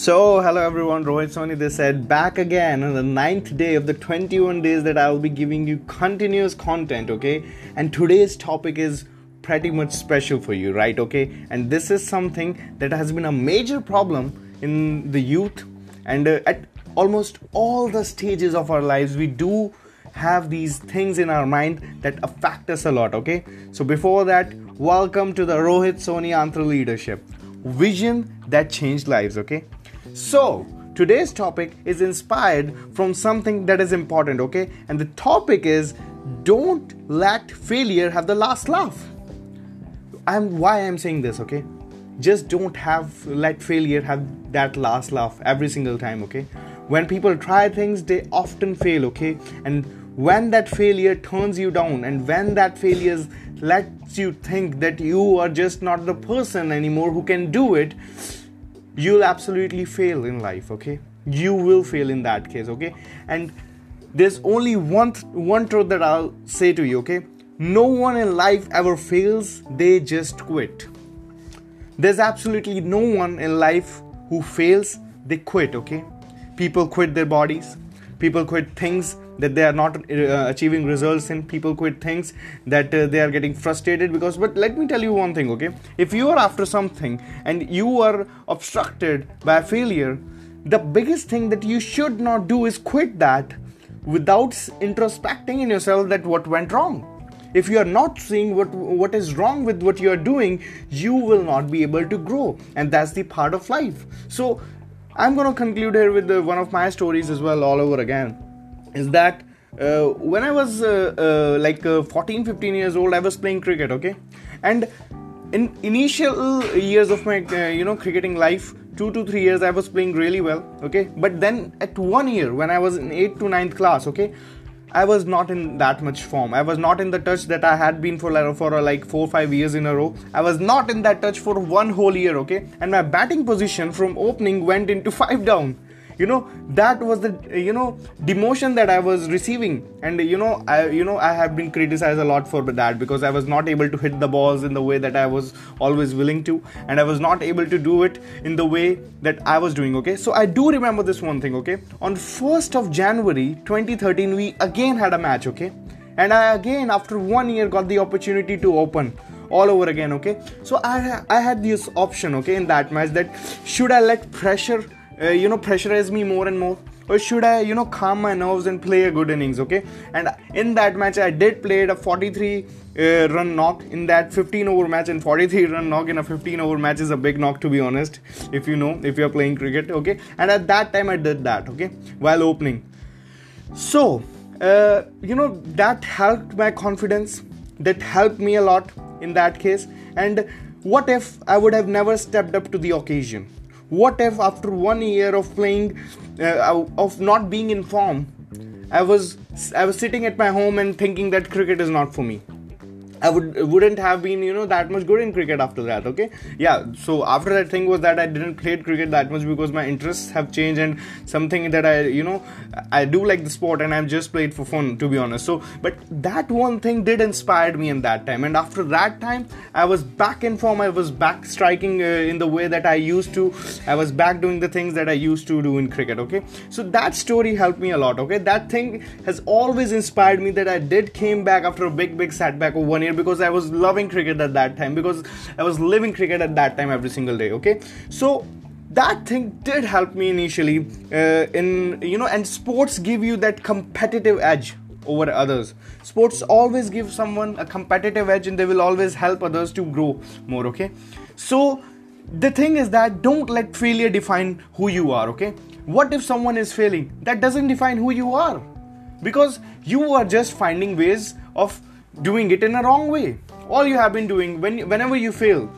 So, hello everyone, Rohit Soni this said back again on the ninth day of the 21 days that I will be giving you continuous content, okay? And today's topic is pretty much special for you, right? Okay, and this is something that has been a major problem in the youth and uh, at almost all the stages of our lives, we do have these things in our mind that affect us a lot, okay? So, before that, welcome to the Rohit Soni Antra Leadership vision that changed lives, okay? So, today's topic is inspired from something that is important, okay? And the topic is don't let failure have the last laugh. I'm why I'm saying this, okay? Just don't have let failure have that last laugh every single time, okay? When people try things, they often fail, okay? And when that failure turns you down and when that failure lets you think that you are just not the person anymore who can do it, you'll absolutely fail in life okay? You will fail in that case okay? And there's only one th- one truth that i'll say to you okay? No one in life ever fails they just quit. There's absolutely no one in life who fails they quit okay? People quit their bodies people quit things that they are not uh, achieving results and people quit things that uh, they are getting frustrated because but let me tell you one thing okay? If you are after something and you are obstructed by failure the biggest thing that you should not do is quit that without introspecting in yourself that what went wrong. If you are not seeing what what is wrong with what you are doing you will not be able to grow and that's the part of life. So i'm going to conclude here with the, one of my stories as well all over again is that uh, when I was uh, uh, like uh, 14 15 years old, I was playing cricket, okay? And in initial years of my uh, you know cricketing life, two to three years, I was playing really well, okay? But then at one year, when I was in 8th to 9th class, okay? I was not in that much form. I was not in the touch that I had been for for like four five years in a row. I was not in that touch for one whole year, okay? And my batting position from opening went into five down you know that was the you know demotion that i was receiving. And you know i you know i have been criticized a lot for that because i was not able to hit the balls in the way that i was always willing to. And i was not able to do it in the way that i was doing okay? So i do remember this one thing okay? On 1st of january 2013 we again had a match okay? And i again after one year got the opportunity to open all over again okay? So i i had this option okay in that match that should i let pressure uh, you know pressurize me more and more or should I, you know, calm my nerves and play a good innings, okay? And in that match, I did play a 43 uh, run knock in that 15 over match, and 43 run knock in a 15 over match is a big knock, to be honest, if you know, if you're playing cricket, okay? And at that time, I did that, okay, while opening. So, uh, you know, that helped my confidence, that helped me a lot in that case. And what if I would have never stepped up to the occasion? What if after one year of playing uh, of not being in form i was i was sitting at my home and thinking that cricket is not for me I would wouldn't have been you know that much good in cricket after that. Okay, yeah. So after that thing was that I didn't play cricket that much because my interests have changed and something that I you know I do like the sport and I've just played for fun to be honest. So but that one thing did inspire me in that time and after that time I was back in form. I was back striking uh, in the way that I used to. I was back doing the things that I used to do in cricket. Okay, so that story helped me a lot. Okay, that thing has always inspired me that I did came back after a big big setback of one year because I was loving cricket at that time because I was living cricket at that time every single day. Okay, so that thing did help me initially uh, in you know and sports give you that competitive edge over others. Sports always give someone a competitive edge and they will always help others to grow more okay? So the thing is that don't let failure define who you are okay? What if someone is failing? That doesn't define who you are because you are just finding ways of doing it in a wrong way. All you have been doing when whenever you fail,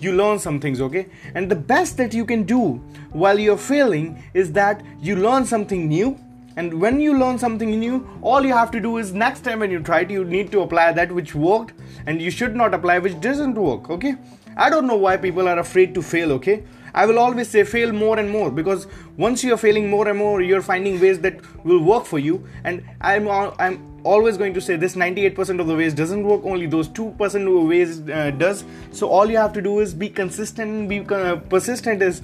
you learn some things, okay? And the best that you can do while you're failing is that you learn something new. And when you learn something new, all you have to do is next time when you try it, you need to apply that which worked, and you should not apply which doesn't work, okay? I don't know why people are afraid to fail, okay? I will always say fail more and more because once you are failing more and more, you're finding ways that will work for you. And I'm I'm always going to say this 98% of the ways doesn't work only those 2% of ways uh, does so all you have to do is be consistent be uh, persistent is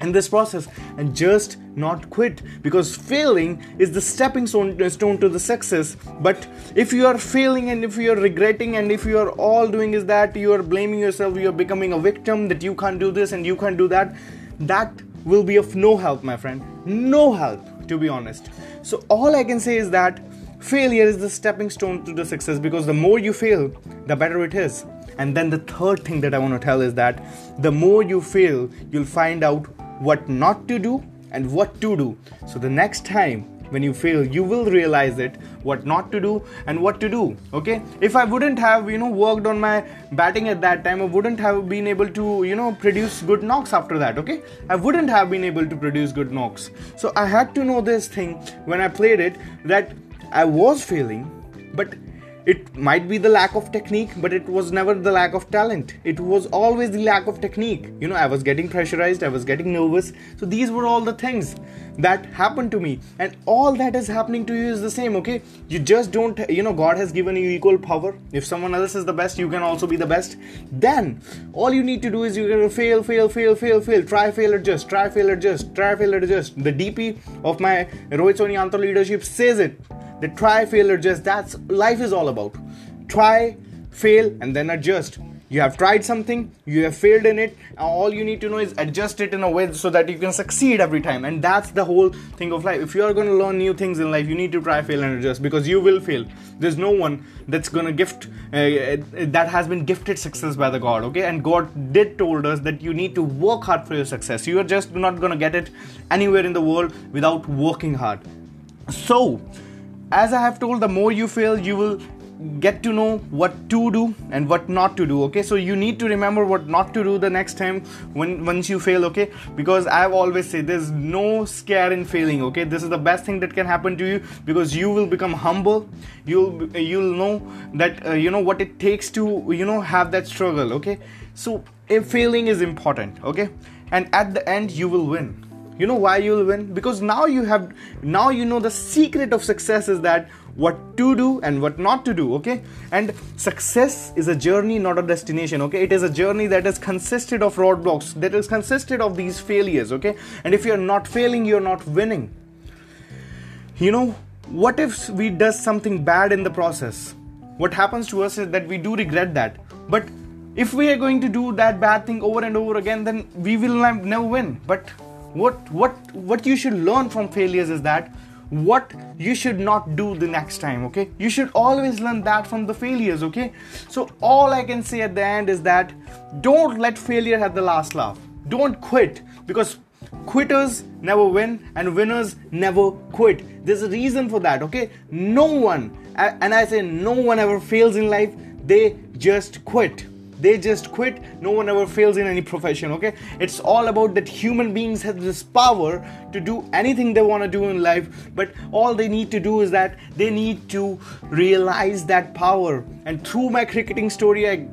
in this process and just not quit because failing is the stepping stone, to the success. But if you are failing and if you are regretting and if you are all doing is that you are blaming yourself you are becoming a victim that you can't do this and you can't do that that will be of no help my friend. No help to be honest. So all i can say is that failure is the stepping stone to the success because the more you fail the better it is. And then the third thing that I want to tell is that the more you fail, you'll find out what not to do and what to do. So the next time when you fail you will realize it what not to do and what to do okay? If i wouldn't have you know worked on my batting at that time i wouldn't have been able to you know produce good knocks after that okay? I wouldn't have been able to produce good knocks. So i had to know this thing when i played it that i was failing but it might be the lack of technique but it was never the lack of talent. It was always the lack of technique. You know i was getting pressurized i was getting nervous. So these were all the things that happened to me. And all that is happening to you is the same okay? You just don't you know god has given you equal power. If someone else is the best you can also be the best. Then all you need to do is you're gonna fail fail fail fail fail. Try fail adjust. Try fail adjust. Try fail adjust. The dp of my rohit soni leadership says it the try, fail, adjust. That's life is all about. Try, fail, and then adjust. You have tried something, you have failed in it. All you need to know is adjust it in a way so that you can succeed every time. And that's the whole thing of life. If you are going to learn new things in life, you need to try, fail, and adjust because you will fail. There's no one that's going to gift uh, that has been gifted success by the God. Okay, and God did told us that you need to work hard for your success. You are just not going to get it anywhere in the world without working hard. So as I have told, the more you fail, you will get to know what to do and what not to do okay? So you need to remember what not to do the next time when once you fail okay? Because i've always said there's no scare in failing okay? This is the best thing that can happen to you because you will become humble. You'll you'll know that uh, you know what it takes to you know have that struggle okay? So if failing is important okay? And at the end you will win you know why you'll win? Because now you have now you know the secret of success is that what to do and what not to do okay? And success is a journey not a destination okay? It is a journey that is consisted of roadblocks that is consisted of these failures okay? And if you're not failing you're not winning. You know what if we does something bad in the process? What happens to us is that we do regret that. But if we are going to do that bad thing over and over again then we will never win. But what what what you should learn from failures is that what you should not do the next time okay? You should always learn that from the failures okay? So all i can say at the end is that don't let failure have the last laugh. Don't quit because quitters never win and winners never quit. There's a reason for that okay? No one and i say no one ever fails in life. They just quit they just quit. No one ever fails in any profession okay? It's all about that human beings have this power to do anything they want to do in life but all they need to do is that they need to realize that power. And through my cricketing story i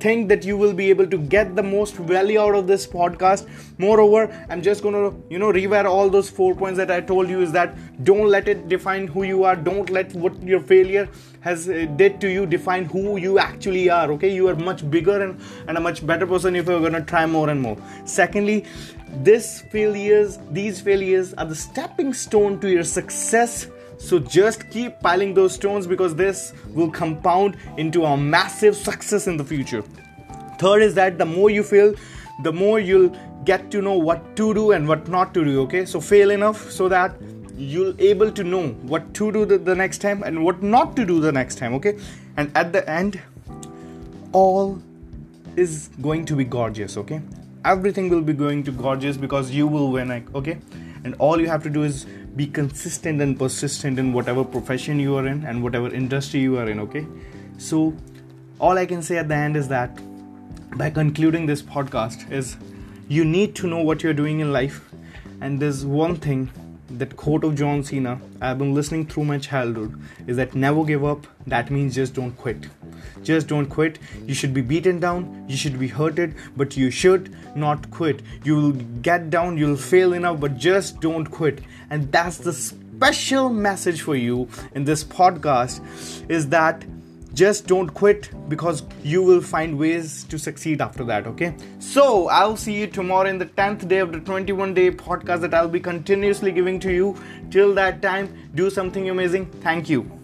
think that you will be able to get the most value out of this podcast. Moreover i'm just going to you know rewrite all those four points that i told you is that don't let it define who you are. Don't let what your failure has uh, did to you define who you actually are okay? You are much bigger and, and a much better person if you're going to try more and more. Secondly this failures these failures are the stepping stone to your success so just keep piling those stones because this will compound into a massive success in the future. Third is that the more you fail, the more you'll get to know what to do and what not to do. Okay, so fail enough so that you'll able to know what to do the, the next time and what not to do the next time. Okay, and at the end, all is going to be gorgeous. Okay, everything will be going to gorgeous because you will win. Okay, and all you have to do is be consistent and persistent in whatever profession you are in and whatever industry you are in okay? So all i can say at the end is that by concluding this podcast is you need to know what you're doing in life. And there's one thing that quote of john cena i've been listening through my childhood is that never give up that means just don't quit just don't quit. You should be beaten down, you should be hurted, but you should not quit. You will get down, you'll fail enough, but just don't quit. And that's the special message for you in this podcast is that just don't quit because you will find ways to succeed after that okay so i'll see you tomorrow in the 10th day of the 21 day podcast that i'll be continuously giving to you till that time do something amazing thank you